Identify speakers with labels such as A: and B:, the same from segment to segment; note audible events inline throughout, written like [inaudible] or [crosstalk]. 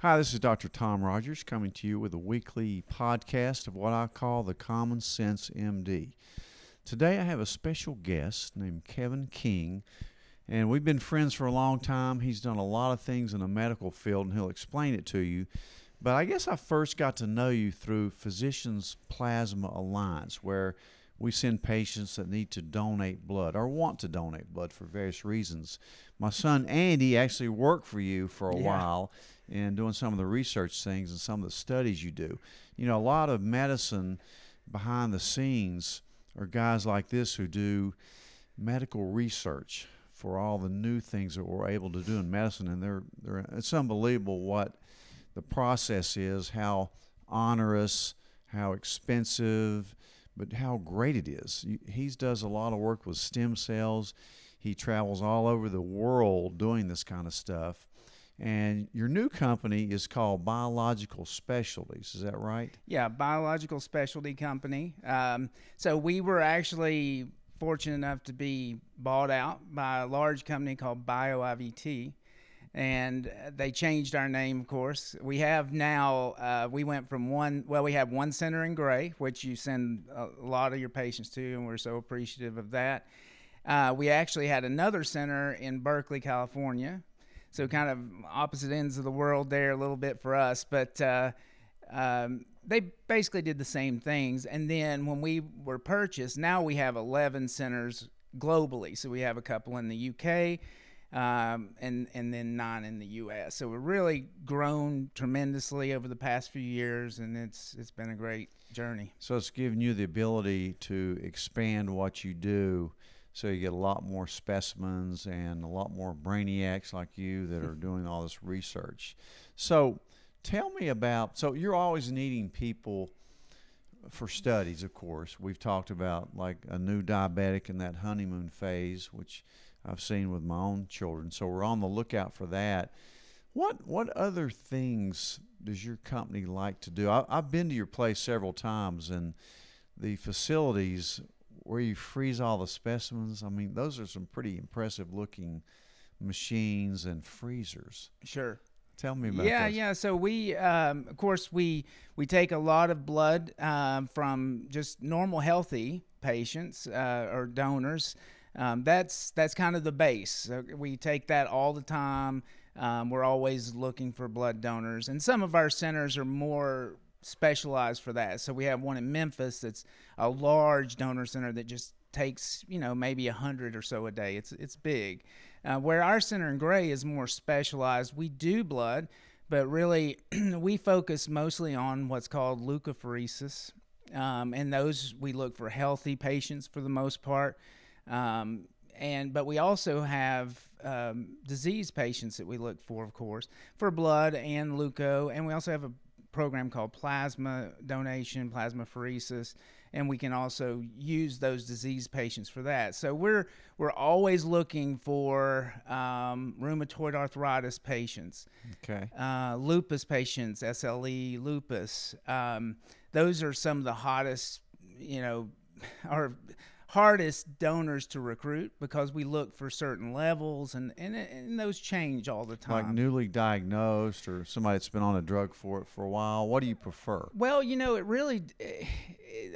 A: Hi, this is Dr. Tom Rogers coming to you with a weekly podcast of what I call the Common Sense MD. Today I have a special guest named Kevin King, and we've been friends for a long time. He's done a lot of things in the medical field, and he'll explain it to you. But I guess I first got to know you through Physicians Plasma Alliance, where we send patients that need to donate blood or want to donate blood for various reasons. My son Andy actually worked for you for a
B: Yeah.
A: while and doing some of the research things and some of the studies you do. You know, a lot of medicine behind the scenes are guys like this who do medical research for all the new things that we're able to do in medicine and they're they're it's unbelievable what the process is, how onerous, how expensive, but how great it is. He does a lot of work with stem cells. He travels all over the world doing this kind of stuff. And your new company is called Biological Specialties. Is that right?
B: Yeah, biological specialty company. Um, so we were actually fortunate enough to be bought out by a large company called BioIVT. And they changed our name, of course. We have now, uh, we went from one, well, we have one center in Gray, which you send a lot of your patients to, and we're so appreciative of that. Uh, we actually had another center in Berkeley, California. So, kind of opposite ends of the world there a little bit for us. But uh, um, they basically did the same things. And then when we were purchased, now we have 11 centers globally. So we have a couple in the UK um, and and then nine in the U.S. So we've really grown tremendously over the past few years, and it's it's been a great journey.
A: So it's given you the ability to expand what you do. So you get a lot more specimens and a lot more brainiacs like you that are [laughs] doing all this research. So tell me about so you're always needing people for studies of course. We've talked about like a new diabetic in that honeymoon phase which i've seen with my own children. So we're on the lookout for that. What what other things does your company like to do? I, i've been to your place several times and the facilities where you freeze all the specimens i mean those are some pretty impressive looking machines and freezers
B: Sure.
A: Tell me about that.
B: yeah
A: those.
B: yeah so we um, of course we we take a lot of blood um, from just normal healthy patients uh, or donors um, that's that's kind of the base so we take that all the time um, we're always looking for blood donors and some of our centers are more specialized for that so we have one in memphis that's a large donor center that just takes you know maybe a hundred or so a day it's it's big uh, where our center in Gray is more specialized, we do blood, but really [clears throat] we focus mostly on what's called leukapheresis. Um, and those we look for healthy patients for the most part. Um, and but we also have um, disease patients that we look for, of course, for blood and leuko. And we also have a program called plasma donation, plasmapheresis and we can also use those disease patients for that. So we're we're always looking for um, rheumatoid arthritis patients,
A: okay
B: uh, lupus patients, SLE, lupus. Um, those are some of the hottest, you know, [laughs] or hardest donors to recruit because we look for certain levels and, and, and those change all the time.
A: like newly diagnosed or somebody that's been on a drug for it for a while what do you prefer
B: Well, you know, it really,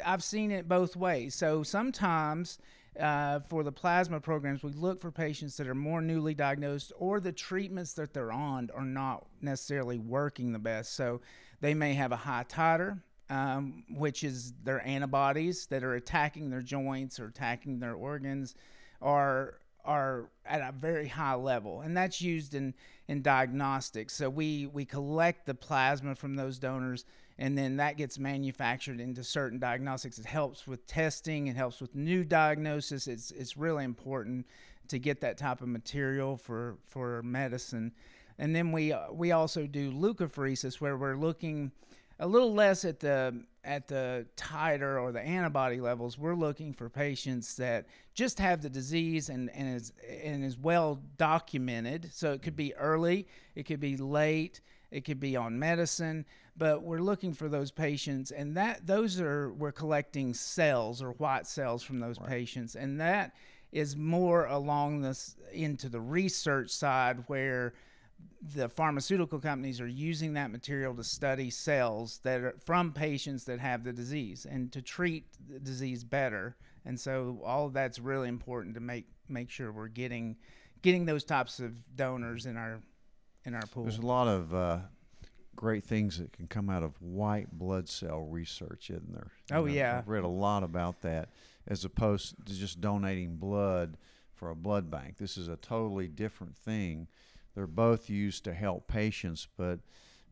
B: I've seen it both ways. So sometimes uh, for the plasma programs, we look for patients that are more newly diagnosed or the treatments that they're on are not necessarily working the best. So they may have a high titer. Um, which is their antibodies that are attacking their joints or attacking their organs, are are at a very high level, and that's used in in diagnostics. So we we collect the plasma from those donors, and then that gets manufactured into certain diagnostics. It helps with testing. It helps with new diagnosis. It's it's really important to get that type of material for for medicine. And then we we also do leukapheresis, where we're looking a little less at the at the titer or the antibody levels. We're looking for patients that just have the disease and, and is and is well documented. So it could be early, it could be late, it could be on medicine, but we're looking for those patients and that those are we're collecting cells or white cells from those patients and that is more along this into the research side where the pharmaceutical companies are using that material to study cells that are from patients that have the disease and to treat the disease better. And so all of that's really important to make make sure we're getting getting those types of donors in our in our pool.
A: There's a lot of uh, great things that can come out of white blood cell research, isn't there? You
B: Oh, yeah.
A: I've read a lot about that, as opposed to just donating blood for a blood bank. This is a totally different thing. They're both used to help patients, but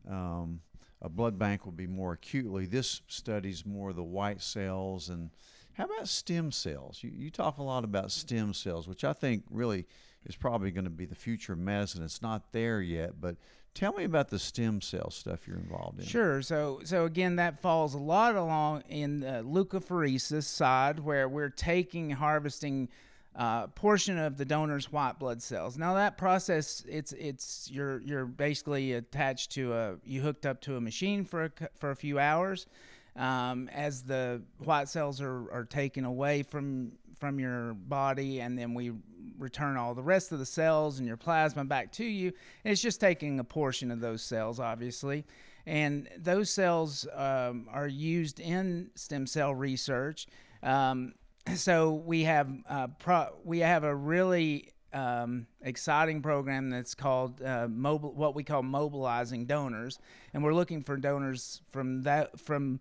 A: um, a blood bank will be more acutely. This studies more the white cells and how about stem cells? You, you talk a lot about stem cells, which I think really is probably going to be the future of medicine. It's not there yet, but tell me about the stem cell stuff you're involved in.
B: Sure. So, so again, that falls a lot along in the leukapheresis side, where we're taking, harvesting uh, portion of the donor's white blood cells. Now, that process, it's it's you're you're basically attached to a you hooked up to a machine for a, for a few hours. Um, as the white cells are, are taken away from from your body, and then we return all the rest of the cells and your plasma back to you. And it's just taking a portion of those cells, obviously and those cells um, are used in stem cell research. Um, so we have uh, pro- we have a really um, exciting program that's called uh, mobile, what we call mobilizing donors, and we're looking for donors from that from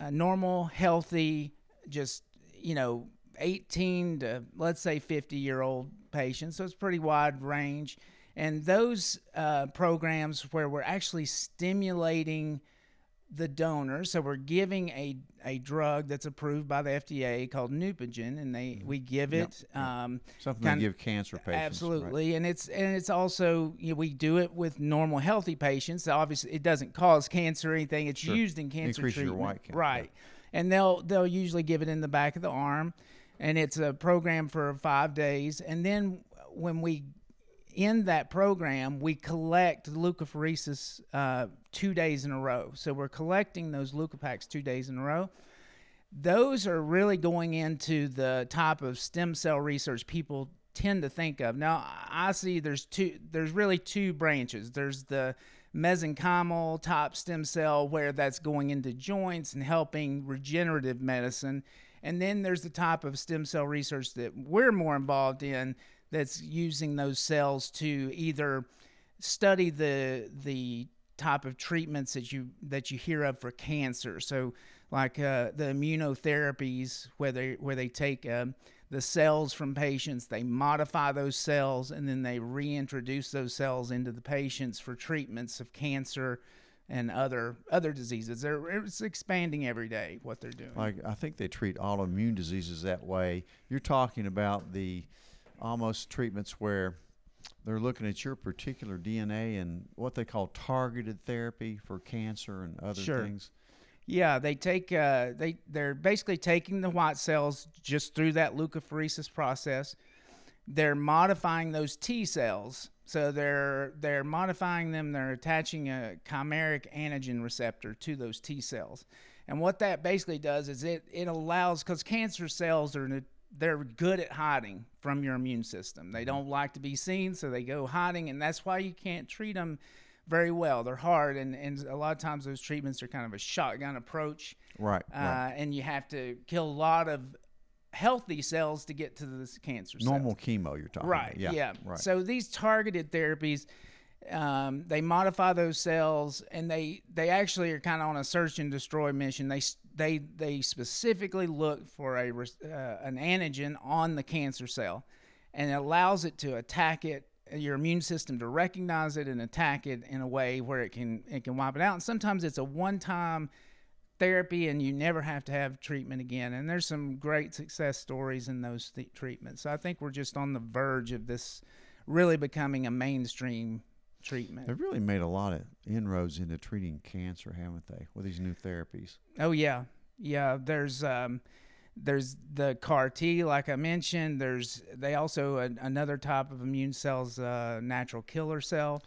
B: uh, normal, healthy, just you know, 18 to let's say 50 year old patients. So it's pretty wide range. And those uh, programs where we're actually stimulating the donor, so we're giving a, a drug that's approved by the FDA called Neupogen, and they we give it.
A: yep.
B: Um,
A: Something they give cancer patients. right?
B: Absolutely, and it's and it's also you know, we do it with normal healthy patients. Obviously, it doesn't cause cancer or anything. It's
A: Sure.
B: used in cancer
A: Increase your
B: treatment,
A: white count, yeah.
B: right? And they'll they'll usually give it in the back of the arm, and it's a program for five days. And then when we in that program, we collect leukapheresis uh, two days in a row. So we're collecting those leukopacks two days in a row. Those are really going into the type of stem cell research people tend to think of. Now, I see there's two. There's really two branches. There's the mesenchymal type stem cell where that's going into joints and helping regenerative medicine. And then there's the type of stem cell research that we're more involved in that's using those cells to either study the the type of treatments that you that you hear of for cancer. So like uh, the immunotherapies where they where they take um, the cells from patients, they modify those cells, and then they reintroduce those cells into the patients for treatments of cancer and other other diseases. They're, it's expanding every day what they're doing.
A: Like I think they treat autoimmune diseases that way. You're talking about the almost treatments where they're looking at your particular DNA and what they call targeted therapy for cancer and other
B: Sure.
A: things.
B: Yeah, they take uh, they they're basically taking the white cells just through that leukapheresis process. They're modifying those T cells, so they're they're modifying them. They're attaching a chimeric antigen receptor to those T cells, and what that basically does is it it allows because cancer cells are they're good at hiding from your immune system. They don't like to be seen, so they go hiding, and that's why you can't treat them very well. They're hard, and, and a lot of times those treatments are kind of a shotgun approach,
A: Right.
B: uh,
A: right.
B: and you have to kill a lot of healthy cells to get to this cancer cells.
A: Normal chemo you're talking
B: Right.
A: about.
B: Yeah.
A: Right.
B: So these targeted therapies, um, they modify those cells, and they they actually are kind of on a search and destroy mission. They they they specifically look for a uh, an antigen on the cancer cell, and it allows it to attack it. Your immune system to recognize it and attack it in a way where it can it can wipe it out. And sometimes it's a one time therapy and you never have to have treatment again. And there's some great success stories in those th- treatments. So I think we're just on the verge of this really becoming a mainstream treatment.
A: They've really made a lot of inroads into treating cancer, haven't they, with these new therapies?
B: Oh yeah, yeah. There's um, there's the CAR T, like I mentioned. There's they also a, another type of immune cells, uh, natural killer cell.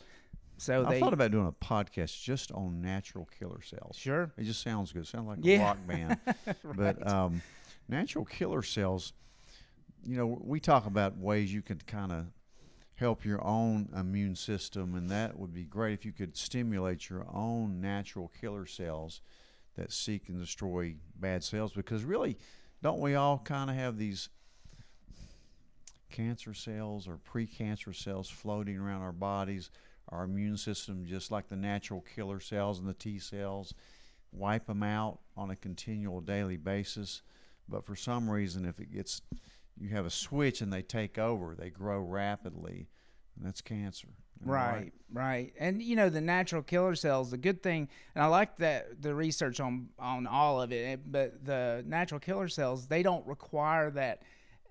B: So
A: I
B: they
A: thought about doing a podcast just on natural killer cells.
B: sure,
A: It just sounds good. Sounds like a rock band. [laughs] But um, natural killer cells, you know, we talk about ways you can kind of help your own immune system, and that would be great if you could stimulate your own natural killer cells that seek and destroy bad cells. Because really, don't we all kind of have these cancer cells or precancer cells floating around our bodies? Our immune system, just like the natural killer cells and the T cells, wipe them out on a continual daily basis. But for some reason, if it gets you have a switch and they take over, they grow rapidly, and that's cancer.
B: Right, right, right, And you know the natural killer cells. The good thing, and I like that the research on on all of it. Eh, but the natural killer cells, they don't require that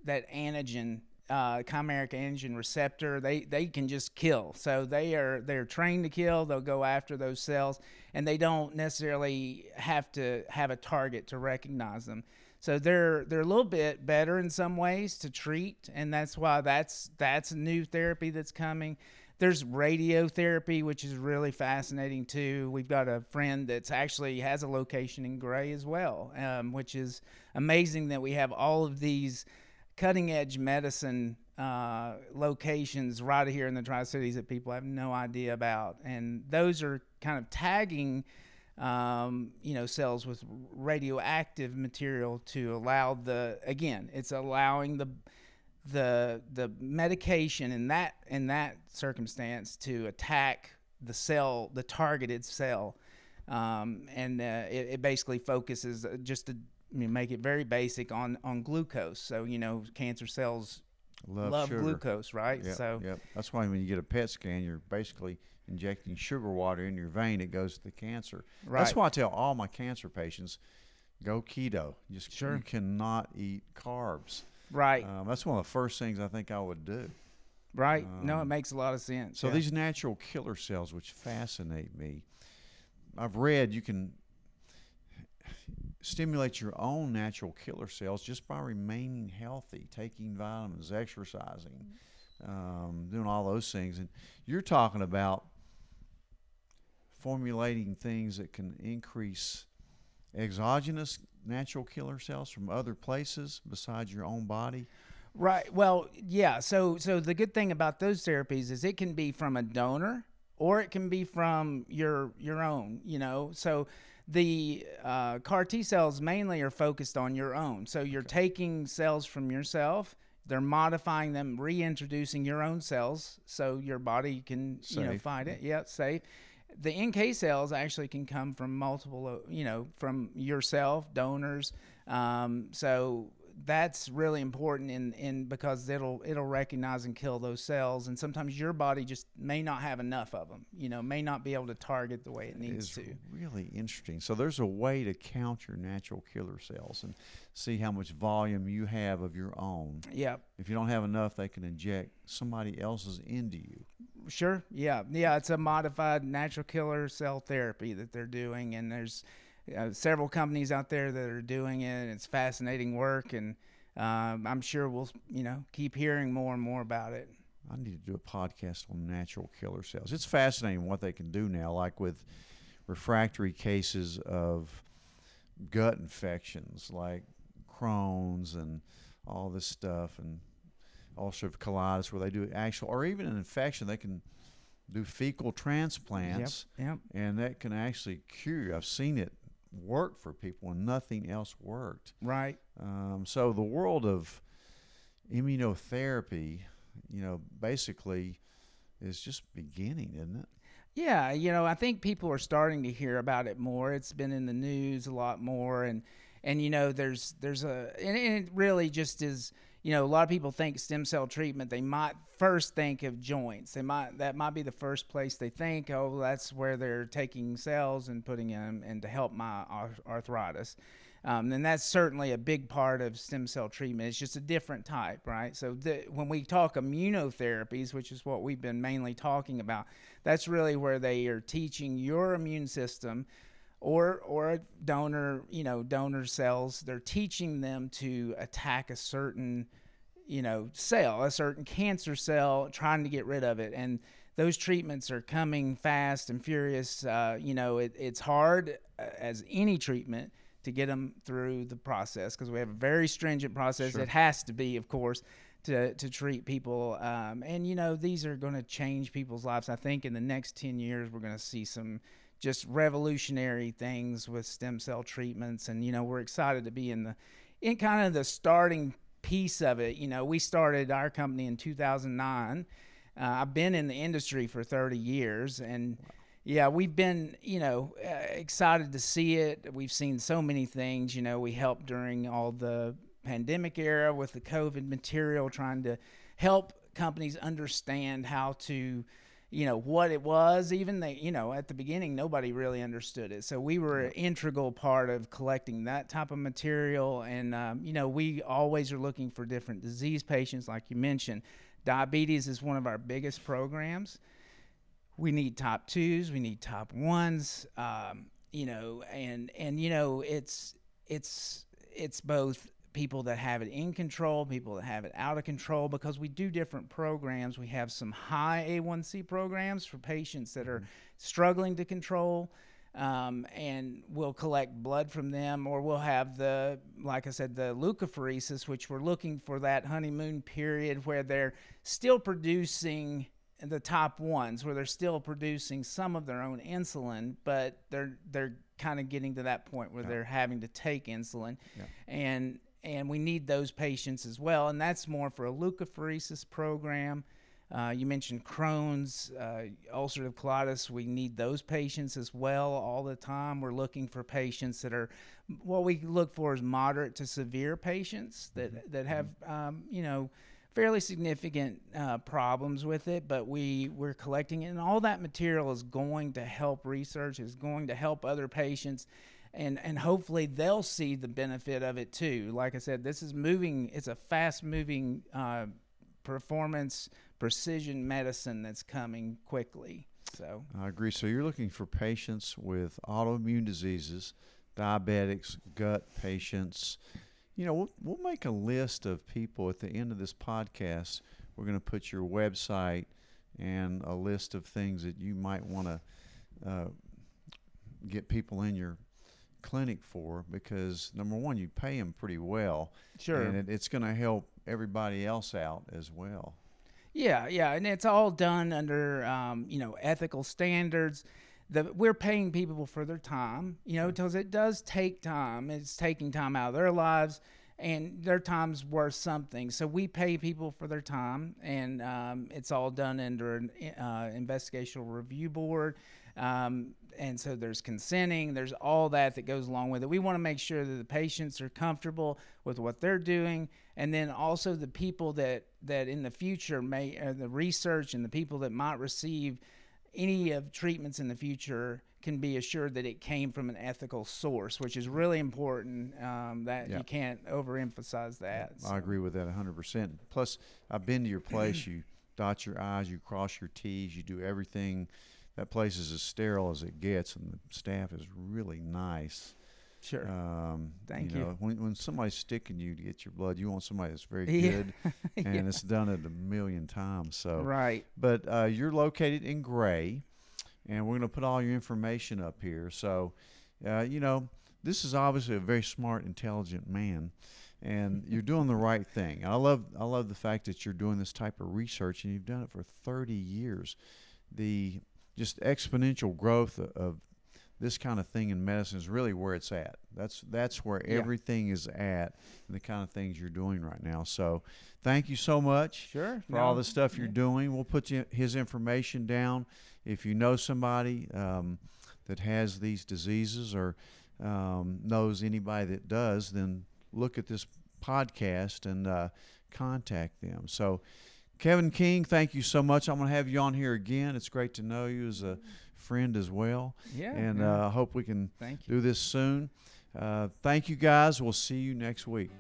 B: that antigen, uh, chimeric antigen receptor. They they can just kill. So they are they're trained to kill. They'll go after those cells, and they don't necessarily have to have a target to recognize them. So they're they're a little bit better in some ways to treat, and that's why that's that's new therapy that's coming. There's radiotherapy, which is really fascinating too. We've got a friend that's actually has a location in Gray as well, um, which is amazing that we have all of these cutting edge medicine uh, locations right here in the Tri Cities that people have no idea about, and those are kind of tagging um, you know, cells with radioactive material to allow the again, it's allowing the the the medication in that in that circumstance to attack the cell, the targeted cell, um, and uh, it, it, basically focuses uh, just to I mean, make it very basic on on glucose. So you know, cancer cells love, love glucose, right?
A: Yep,
B: so
A: yep. that's why when you get a PET scan, you're basically injecting sugar water in your vein, it goes to the cancer. Right. That's why I tell all my cancer patients, go keto. You just sure. you cannot eat carbs.
B: Right.
A: Um, that's one of the first things I think I would do.
B: Right. Um, no, it um, makes a lot of sense.
A: So yeah. these natural killer cells, which fascinate me, I've read you can stimulate your own natural killer cells just by remaining healthy, taking vitamins, exercising, um, doing all those things. And you're talking about formulating things that can increase exogenous natural killer cells from other places besides your own body?
B: Right. Well, yeah. So so the good thing about those therapies is it can be from a donor or it can be from your your own, you know. So the uh, CAR T cells mainly are focused on your own. So you're okay. taking cells from yourself, they're modifying them, reintroducing your own cells so your body can safe. you know fight it. Yeah, safe the NK cells actually can come from multiple, uh, you know, from yourself, donors. Um, so that's really important in, in because it'll it'll recognize and kill those cells. And sometimes your body just may not have enough of them you know may not be able to target the way it needs to.
A: really interesting. So there's a way to count your natural killer cells and see how much volume you have of your own.
B: Yeah
A: if you don't have enough they can inject somebody else's into you
B: Sure. Yeah. Yeah. It's a modified natural killer cell therapy that they're doing, and there's uh, several companies out there that are doing it. It's fascinating work, and um, I'm sure we'll you know keep hearing more and more about it.
A: I need to do a podcast on natural killer cells. It's fascinating what they can do now, like with refractory cases of gut infections, like Crohn's and all this stuff, and ulcerative colitis where they do actual, or even an infection, they can do fecal transplants,
B: yep, yep.
A: and that can actually cure. I've seen it work for people when nothing else worked.
B: Right.
A: Um, so the world of immunotherapy, you know, basically is just beginning, isn't it?
B: Yeah, you know, I think people are starting to hear about it more. It's been in the news a lot more, and and you know, there's there's a and it really just is you know, a lot of people think stem cell treatment, they might first think of joints. They might that might be the first place they think, oh, that's where they're taking cells and putting them in to help my arthritis. Um, and that's certainly a big part of stem cell treatment. It's just a different type, right? So the, when we talk immunotherapies, which is what we've been mainly talking about, that's really where they are teaching your immune system or or a donor, you know, donor cells, they're teaching them to attack a certain, you know, cell, a certain cancer cell, trying to get rid of it. And those treatments are coming fast and furious. Uh, you know, it, it's hard uh, as any treatment to get them through the process because we have a very stringent process. Sure. It has to be, of course, to, to treat people. Um, and, you know, these are going to change people's lives. I think in the next 10 years, we're going to see some just revolutionary things with stem cell treatments. And, you know, we're excited to be in the, in kind of the starting piece of it. You know, we started our company in 2009. Uh, I've been in the industry for 30 years and, yeah, we've been, you know, uh, excited to see it. We've seen so many things. You know, we helped during all the pandemic era with the COVID material, trying to help companies understand how to, you know, what it was. Even they, you know, at the beginning, nobody really understood it. So we were an integral part of collecting that type of material. And, um, you know, we always are looking for different disease patients, like you mentioned. Diabetes is one of our biggest programs we need top twos, we need top ones, um, you know, and and you know it's it's it's both people that have it in control, people that have it out of control, because we do different programs. We have some high A1C programs for patients that are struggling to control. Um, and we'll collect blood from them, or we'll have the, like I said, the leukapheresis, which we're looking for that honeymoon period where they're still producing the top ones where they're still producing some of their own insulin, but they're they're kind of getting to that point where yeah. they're having to take insulin, yeah. and and we need those patients as well, and that's more for a leukapheresis program. Uh, you mentioned Crohn's, uh, ulcerative colitis. We need those patients as well all the time. We're looking for patients that are what we look for is moderate to severe patients that mm-hmm. that have um, you know fairly significant uh, problems with it, but we we're collecting it, and all that material is going to help research, is going to help other patients, and and hopefully they'll see the benefit of it too. Like I said, this is moving; it's a fast moving uh, performance precision medicine that's coming quickly. So
A: I agree. So you're looking for patients with autoimmune diseases, diabetics, gut patients you know, we'll, we'll make a list of people at the end of this podcast. We're going to put your website and a list of things that you might want to uh, get people in your clinic for because number one, you pay them pretty well.
B: Sure.
A: And it, it's going to help everybody else out as well.
B: Yeah, yeah, and it's all done under um, you know ethical standards the we're paying people for their time, you know, because it does take time. It's taking time out of their lives, and their time's worth something. So we pay people for their time, and um, it's all done under an uh, investigational review board. Um, and so there's consenting, there's all that that goes along with it. We want to make sure that the patients are comfortable with what they're doing, and then also the people that that in the future may, uh, the research and the people that might receive any of treatments in the future can be assured that it came from an ethical source, which is really important. Um, that you can't overemphasize that.
A: So. I agree with that 100%. Plus, I've been to your place. you dot your I's, you cross your T's, you do everything. That place is as sterile as it gets, and the staff is really nice.
B: Sure. Um, Thank
A: you.
B: you.
A: Know, when, when somebody's sticking you to get your blood, you want somebody that's very good, [laughs] and yeah. it's done it a million times. So
B: right.
A: But uh, you're located in Gray, and we're going to put all your information up here. So, uh, you know, this is obviously a very smart, intelligent man, and [laughs] you're doing the right thing. I love I love the fact that you're doing this type of research, and you've done it for 30 years. The just exponential growth of, of this kind of thing in medicine is really where it's at. That's that's where yeah. everything is at, and the kind of things you're doing right now. So, thank you so much
B: sure,
A: for no. all the stuff you're doing. We'll put you, his information down. If you know somebody um, that has these diseases or um, knows anybody that does, then look at this podcast and uh, contact them. So, Kevin King, thank you so much. I'm going to have you on here again. It's great to know you as a friend as well.
B: Yeah.
A: And
B: yeah.
A: Uh, I hope we can do this soon. Uh, thank you guys. We'll see you next week.